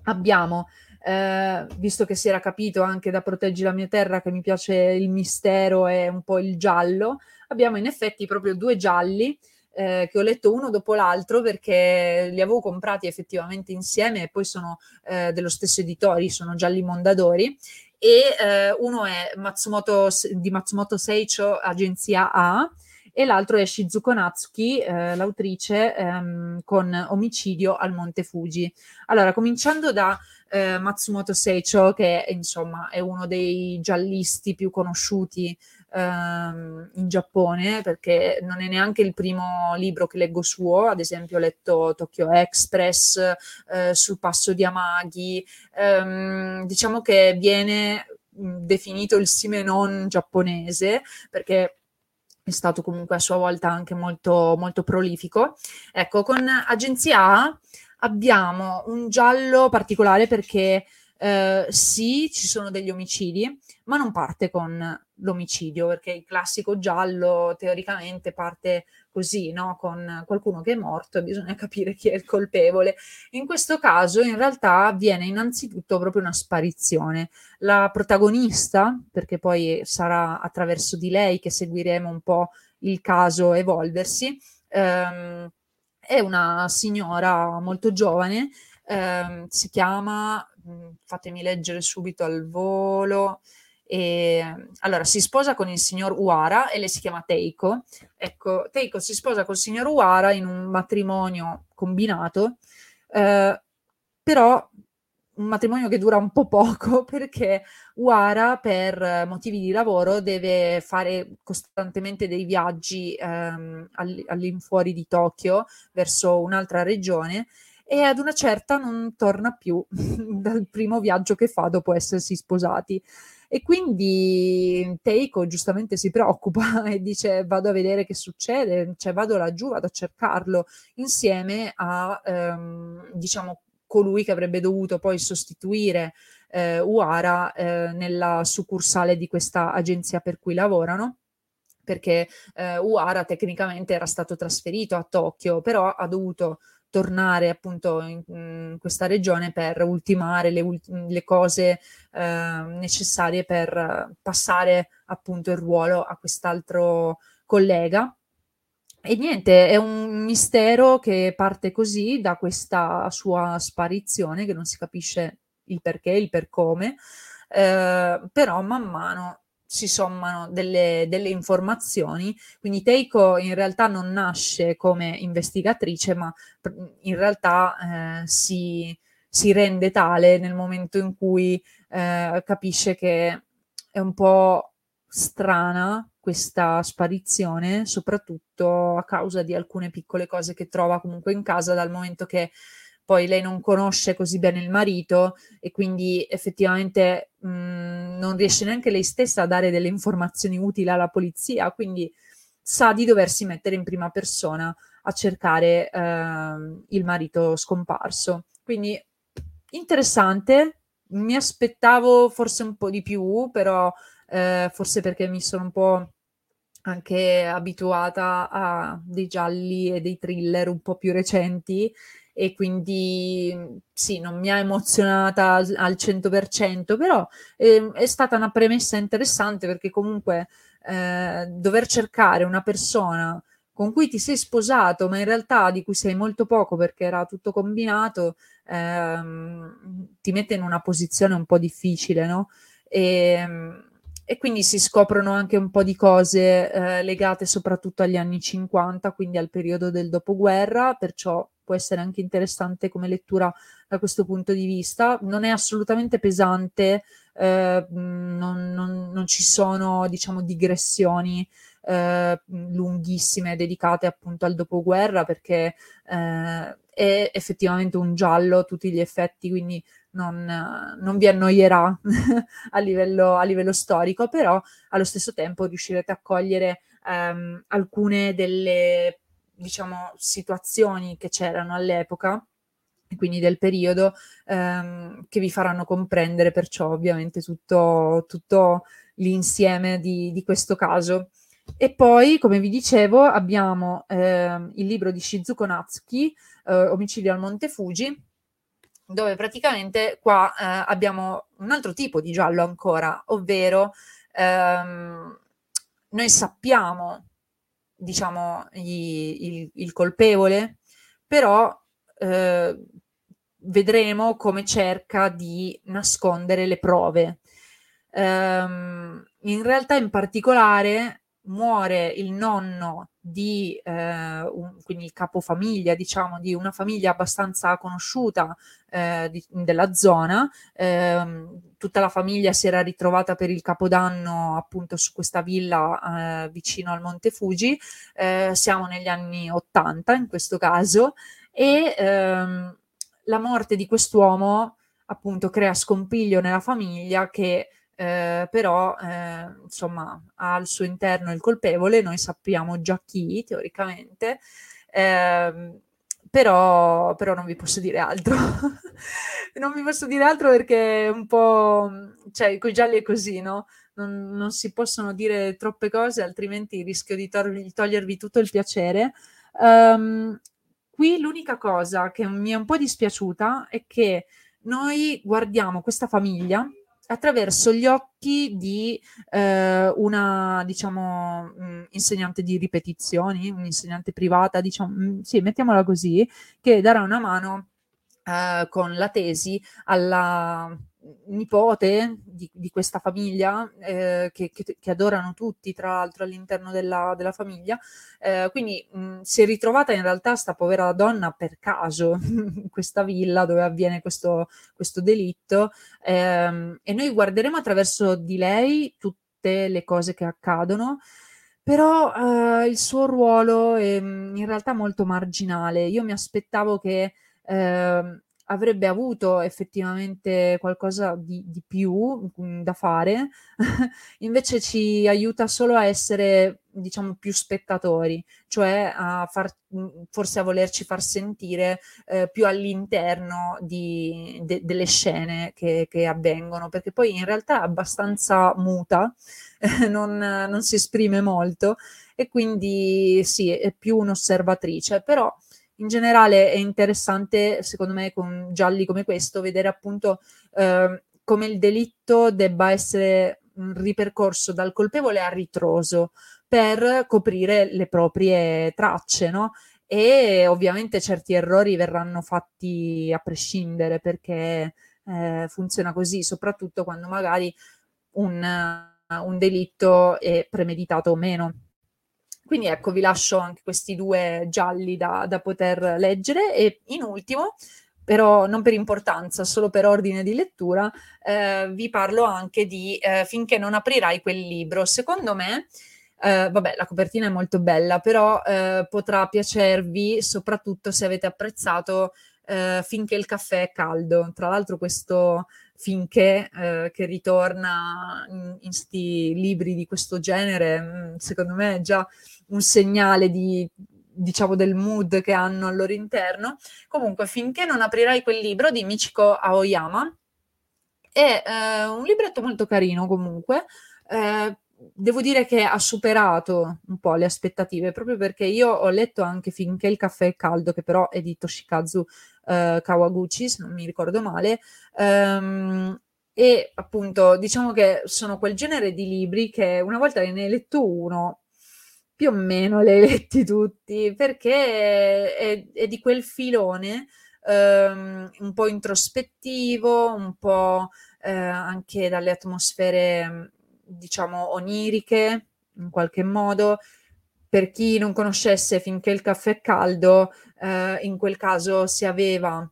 abbiamo eh, visto che si era capito anche da Proteggi la mia terra che mi piace il mistero e un po' il giallo, abbiamo in effetti proprio due gialli eh, che ho letto uno dopo l'altro perché li avevo comprati effettivamente insieme e poi sono eh, dello stesso editore, sono Gialli Mondadori e eh, uno è Matsumoto, di Matsumoto Seicho, Agenzia A e l'altro è Shizuko Natsuki, eh, l'autrice ehm, con Omicidio al Monte Fuji. Allora, cominciando da eh, Matsumoto Seicho, che insomma è uno dei giallisti più conosciuti ehm, in Giappone, perché non è neanche il primo libro che leggo suo, ad esempio ho letto Tokyo Express, eh, sul passo di Amaghi, ehm, diciamo che viene definito il Simenon giapponese, perché è stato comunque a sua volta anche molto, molto prolifico. Ecco, con Agenzia A abbiamo un giallo particolare perché eh, sì, ci sono degli omicidi, ma non parte con l'omicidio, perché il classico giallo teoricamente parte così, no? con qualcuno che è morto e bisogna capire chi è il colpevole. In questo caso in realtà avviene innanzitutto proprio una sparizione. La protagonista, perché poi sarà attraverso di lei che seguiremo un po' il caso evolversi, ehm, è una signora molto giovane, ehm, si chiama Mhmm, fatemi leggere subito al volo. E, allora, si sposa con il signor Uara e lei si chiama Teiko. Ecco, Teiko si sposa col signor Uara in un matrimonio combinato, eh, però un matrimonio che dura un po' poco perché Uara per motivi di lavoro deve fare costantemente dei viaggi ehm, all'infuori di Tokyo verso un'altra regione e ad una certa non torna più dal primo viaggio che fa dopo essersi sposati. E quindi Teiko giustamente si preoccupa e dice vado a vedere che succede, cioè vado laggiù, vado a cercarlo insieme a ehm, diciamo colui che avrebbe dovuto poi sostituire eh, Uara eh, nella succursale di questa agenzia per cui lavorano perché eh, Uara tecnicamente era stato trasferito a Tokyo, però ha dovuto tornare appunto in, in questa regione per ultimare le, le cose eh, necessarie per passare appunto il ruolo a quest'altro collega. E niente, è un mistero che parte così da questa sua sparizione, che non si capisce il perché, il per come, eh, però man mano si sommano delle, delle, informazioni, quindi Teiko in realtà non nasce come investigatrice, ma in realtà eh, si, si, rende tale nel momento in cui eh, capisce che è un po' strana questa sparizione, soprattutto a causa di alcune piccole cose che trova comunque in casa, dal momento che poi lei non conosce così bene il marito e quindi effettivamente mh, mhmm, non riesce neanche lei stessa a dare delle informazioni utili alla polizia, quindi sa di doversi mettere in prima persona a cercare eh, il marito scomparso. Quindi interessante, mi aspettavo forse un po' di più, però eh, forse perché mi sono un po' anche abituata a dei gialli e dei thriller un po' più recenti e quindi sì, non mi ha emozionata al 100%, però eh, è stata una premessa interessante perché comunque eh, dover cercare una persona con cui ti sei sposato, ma in realtà di cui sei molto poco perché era tutto combinato, ehm, ti mette in una posizione un po' difficile, no? E, e quindi si scoprono anche un po' di cose eh, legate soprattutto agli anni 50, quindi al periodo del dopoguerra, perciò può essere anche interessante come lettura da questo punto di vista. Non è assolutamente pesante, eh, non, non, non, ci sono, diciamo, digressioni eh, lunghissime dedicate appunto al dopoguerra perché eh, è effettivamente un giallo a tutti gli effetti, quindi non, non vi annoierà a, livello, a, livello, storico, però allo stesso tempo riuscirete a cogliere ehm, alcune delle diciamo, situazioni che c'erano all'epoca quindi del periodo, ehm, che vi faranno comprendere perciò ovviamente tutto, tutto l'insieme di, di, questo caso. E poi, come vi dicevo, abbiamo eh, il libro di Shizuko Natsuki, eh, Omicidio al Monte Fuji, dove praticamente qua eh, abbiamo un altro tipo di giallo ancora, ovvero ehm, noi sappiamo diciamo, gli, il, il, colpevole, però eh, vedremo come cerca di nascondere le prove. Um, in realtà, in particolare, muore il nonno di eh, un, quindi il capofamiglia, diciamo, di una famiglia abbastanza conosciuta eh, di, della zona. Eh, tutta la famiglia si era ritrovata per il capodanno appunto su questa villa eh, vicino al Monte Fuji. Eh, siamo negli anni 80 in questo caso e ehm, la morte di quest'uomo appunto crea scompiglio nella famiglia che eh, però eh, insomma ha al suo interno il colpevole, noi sappiamo già chi teoricamente, eh, però, però non vi posso dire altro. non vi posso dire altro perché un po', cioè, con i gialli è così, no? Non, non, si possono dire troppe cose, altrimenti rischio di, tor- di togliervi tutto il piacere. Um, qui l'unica cosa che mi è un po' dispiaciuta è che noi guardiamo questa famiglia attraverso gli occhi di eh, una, diciamo, mh, mm, insegnante di ripetizioni, un'insegnante privata, diciamo, mh, mm, sì, mettiamola così, che darà una mano eh, con la tesi alla nipote di, di questa famiglia eh, che, che, che, adorano tutti tra l'altro all'interno della, della famiglia. Eh, quindi mh, si è ritrovata in realtà sta povera donna per caso in questa villa dove avviene questo, questo delitto. Ehm, e noi guarderemo attraverso di lei tutte le cose che accadono però eh, il suo ruolo è in realtà molto marginale. Io mi aspettavo che eh, avrebbe avuto effettivamente qualcosa di, di più mh, mm, da fare, invece ci aiuta solo a essere, diciamo, più spettatori, cioè a far, mm, forse a volerci far sentire eh, più all'interno di, de, delle scene che, che, avvengono, perché poi in realtà è abbastanza muta, non, non si esprime molto e quindi sì, è più un'osservatrice, però in generale è interessante, secondo me, con gialli come questo, vedere appunto eh, come il delitto debba essere ripercorso dal colpevole a ritroso per coprire le proprie tracce, no? E ovviamente certi errori verranno fatti a prescindere perché eh, funziona così, soprattutto quando magari un, un delitto è premeditato o meno. Quindi ecco, vi lascio anche questi due gialli da, da poter leggere e in ultimo, però non per importanza, solo per ordine di lettura, eh, vi parlo anche di eh, Finché non aprirai quel libro. Secondo me, eh, vabbè, la copertina è molto bella, però eh, potrà piacervi soprattutto se avete apprezzato eh, Finché il caffè è caldo. Tra l'altro questo finché eh, che ritorna in, in sti libri di questo genere, mm, secondo me è già un segnale di, diciamo, del mood che hanno al loro interno. Comunque, finché non aprirai quel libro di Michiko Aoyama, è eh, un libretto molto carino comunque. Eh, devo dire che ha superato un po' le aspettative, proprio perché io ho letto anche Finché il caffè è caldo, che però è di Toshikazu eh, Kawaguchi, se non mi ricordo male. Um, e appunto diciamo che sono quel genere di libri che una volta ne hai letto uno, più o meno li hai letti tutti, perché è, è di quel filone um, un po' introspettivo, un po' eh, anche dalle atmosfere diciamo oniriche in qualche modo. Per chi non conoscesse finché il caffè è caldo, eh, in quel caso si aveva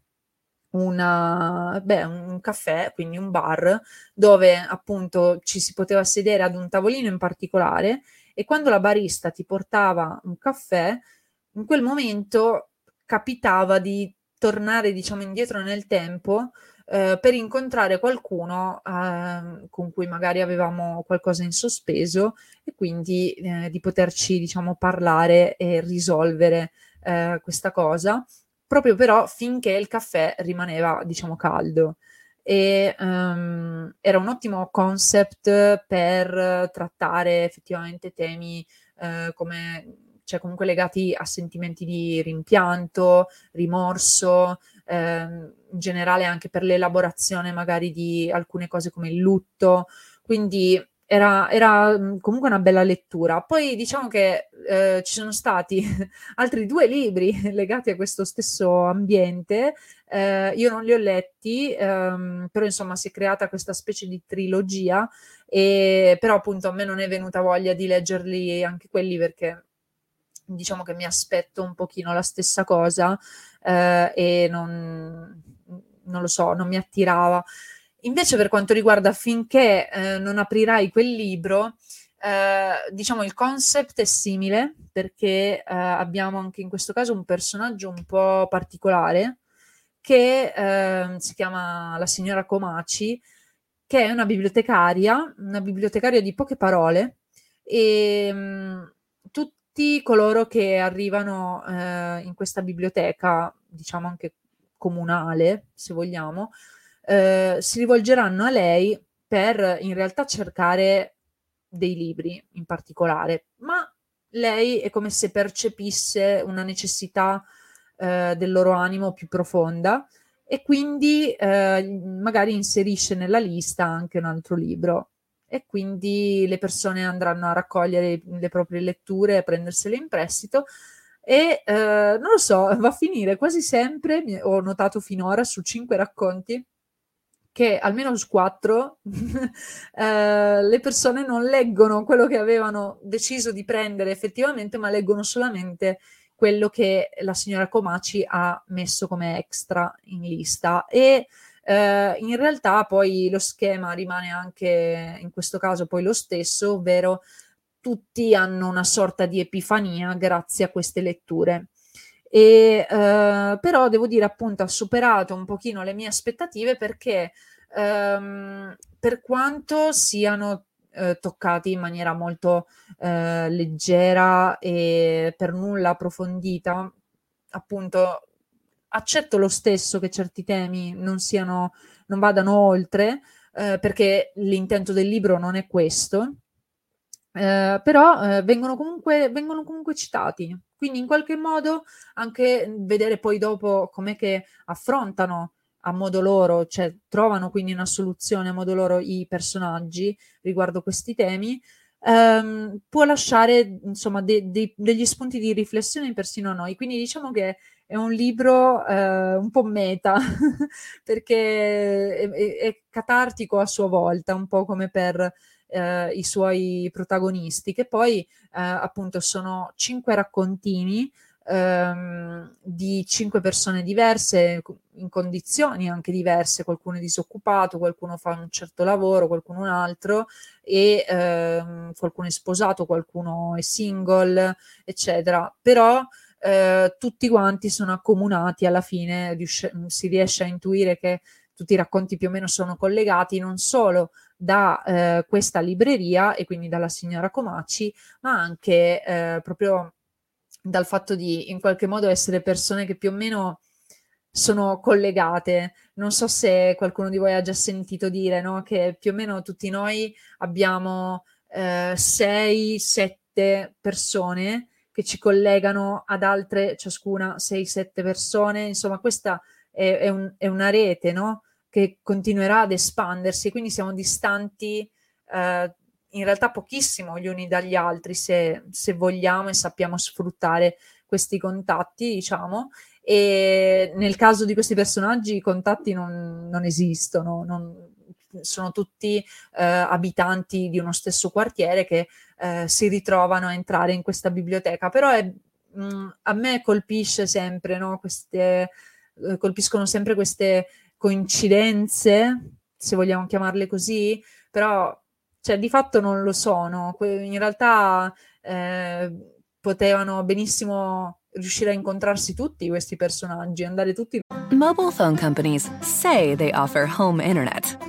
una, beh, un caffè, quindi un bar, dove appunto ci si poteva sedere ad un tavolino in particolare e quando la barista ti portava un caffè, in quel momento capitava di tornare, diciamo, indietro nel tempo eh, per incontrare qualcuno eh, con cui magari avevamo qualcosa in sospeso e quindi eh, di poterci, diciamo, parlare e risolvere eh, questa cosa, proprio però finché il caffè rimaneva, diciamo, caldo. E um, era un ottimo concept per trattare effettivamente temi eh, come cioè comunque legati a sentimenti di rimpianto, rimorso, ehm, in generale anche per l'elaborazione magari di alcune cose come il lutto. Quindi era, era mhmm, comunque una bella lettura. Poi diciamo che eh, ci sono stati altri due libri legati a questo stesso ambiente. Eh, io non li ho letti, ehm, però insomma si è creata questa specie di trilogia, e, però appunto a me non è venuta voglia di leggerli anche quelli perché diciamo che mi aspetto un pochino la stessa cosa eh, e non, non lo so, non mi attirava. Invece per quanto riguarda finché eh, non aprirai quel libro, eh, diciamo il concept è simile perché eh, abbiamo anche in questo caso un personaggio un po' particolare che ehm, si chiama la signora Comaci, che è una bibliotecaria, una bibliotecaria di poche parole e mh, mm, tutti coloro che arrivano eh, in questa biblioteca, diciamo anche comunale, se vogliamo, eh, si rivolgeranno a lei per in realtà cercare dei libri in particolare, ma lei è come se percepisse una necessità eh, del loro animo più profonda e quindi eh, magari inserisce nella lista anche un altro libro e quindi le persone andranno a raccogliere le proprie letture e prendersele in prestito e eh, non lo so, va a finire quasi sempre, ho notato finora su cinque racconti, che almeno su quattro eh, le persone non leggono quello che avevano deciso di prendere effettivamente, ma leggono solamente quello che la signora Comaci ha messo come extra in lista. E eh, in realtà poi lo schema rimane anche in questo caso poi lo stesso, ovvero tutti hanno una sorta di epifania grazie a queste letture. E, eh, però devo dire appunto ha superato un pochino le mie aspettative perché ehm, per quanto siano eh, toccati in maniera molto eh, leggera e per nulla approfondita, appunto accetto lo stesso che certi temi non siano, non vadano oltre, eh, perché l'intento del libro non è questo. Eh, però eh, vengono, comunque, vengono comunque citati, quindi in qualche modo anche vedere poi dopo com'è che affrontano a modo loro, cioè trovano quindi una soluzione a modo loro i personaggi riguardo questi temi, ehm, può lasciare insomma de- de- degli spunti di riflessione persino a noi. Quindi diciamo che è un libro eh, un po' meta perché è, è, è, catartico a sua volta, un po' come per eh, i suoi protagonisti, che poi eh, appunto sono cinque raccontini ehm, di cinque persone diverse, in condizioni anche diverse, qualcuno è disoccupato, qualcuno fa un certo lavoro, qualcuno un altro, e ehm, qualcuno è sposato, qualcuno è single, eccetera. Però eh, tutti quanti sono accomunati alla fine, si riesce a intuire che tutti i racconti più o meno sono collegati non solo da eh, questa libreria e quindi dalla signora Comaci, ma anche eh, proprio dal fatto di in qualche modo essere persone che più o meno sono collegate. Non so se qualcuno di voi ha già sentito dire no? che più o meno tutti noi abbiamo eh, sei, sette persone che ci collegano ad altre, ciascuna sei, sette persone. Insomma, questa è, è, un, è una rete no? che continuerà ad espandersi, quindi siamo distanti eh, in realtà pochissimo gli uni dagli altri se, se vogliamo e sappiamo sfruttare questi contatti, diciamo, e nel caso di questi personaggi i contatti non, non esistono, non, sono tutti eh, abitanti di uno stesso quartiere che eh, si ritrovano a entrare in questa biblioteca, però è, mh, mm, a me colpisce sempre, no? queste, eh, colpiscono sempre queste coincidenze, se vogliamo chiamarle così, però cioè di fatto non lo sono. In realtà eh, potevano benissimo riuscire a incontrarsi tutti questi personaggi, andare tutti. Mobile phone companies say they offer home internet.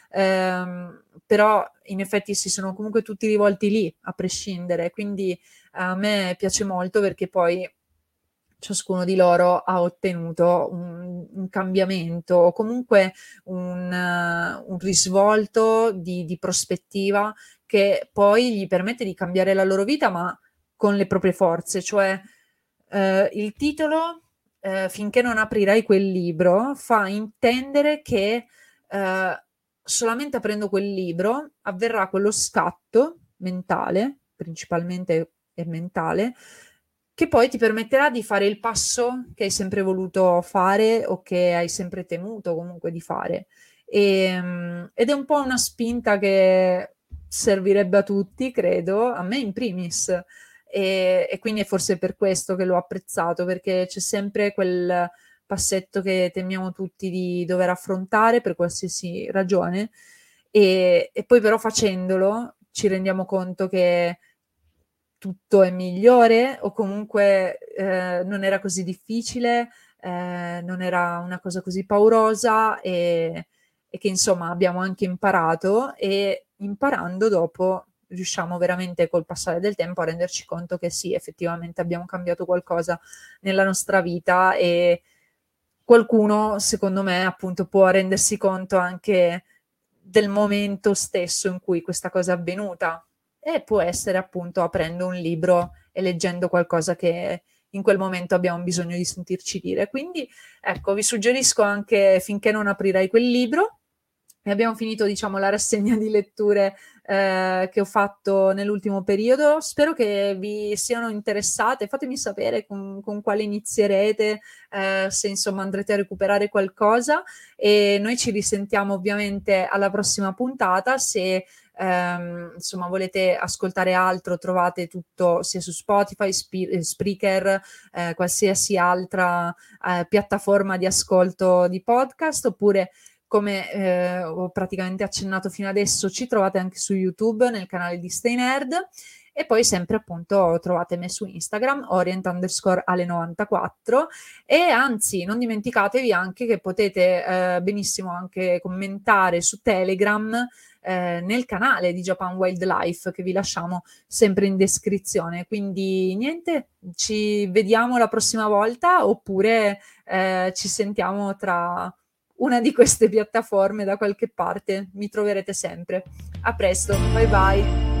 ehm, però in effetti si sono comunque tutti rivolti lì a prescindere, quindi a me piace molto perché poi ciascuno di loro ha ottenuto un, un cambiamento o comunque un, uh, un risvolto di, di, prospettiva che poi gli permette di cambiare la loro vita, ma con le proprie forze. Cioè, uh, il titolo, uh, finché non aprirai quel libro, fa intendere che solamente aprendo quel libro avverrà quello scatto mentale, principalmente e mentale, che poi ti permetterà di fare il passo che hai sempre voluto fare o che hai sempre temuto comunque di fare. E, ehm, ed è un po' una spinta che servirebbe a tutti, credo, a me in primis. E, e quindi è forse per questo che l'ho apprezzato, perché c'è sempre quel passetto che temiamo tutti di dover affrontare per qualsiasi ragione. E, e poi però facendolo ci rendiamo conto che tutto è migliore o comunque eh, non era così difficile, eh, non era una cosa così paurosa e, e, che insomma abbiamo anche imparato e imparando dopo riusciamo veramente col passare del tempo a renderci conto che sì, effettivamente abbiamo cambiato qualcosa nella nostra vita e qualcuno, secondo me, appunto può rendersi conto anche del momento stesso in cui questa cosa è avvenuta e può essere appunto aprendo un libro e leggendo qualcosa che in quel momento abbiamo bisogno di sentirci dire. Quindi ecco, vi suggerisco anche finché non aprirai quel libro. E abbiamo finito, diciamo, la rassegna di letture eh, che ho fatto nell'ultimo periodo. Spero che vi siano interessate. Fatemi sapere con, con quale inizierete, eh, se insomma andrete a recuperare qualcosa. E noi ci risentiamo ovviamente alla prossima puntata. Se ehm, insomma volete ascoltare altro, trovate tutto sia su Spotify, Sp- Spreaker, eh, qualsiasi altra eh, piattaforma di ascolto di podcast, oppure come eh, ho praticamente accennato fino adesso, ci trovate anche su YouTube nel canale di Stay Nerd e poi sempre appunto trovate me su Instagram orient underscore ale 94 e anzi non dimenticatevi anche che potete eh, benissimo anche commentare su Telegram eh, nel canale di Japan Wildlife che vi lasciamo sempre in descrizione. Quindi niente, ci vediamo la prossima volta oppure eh, ci sentiamo tra una di queste piattaforme da qualche parte. Mi troverete sempre. A presto, bye bye.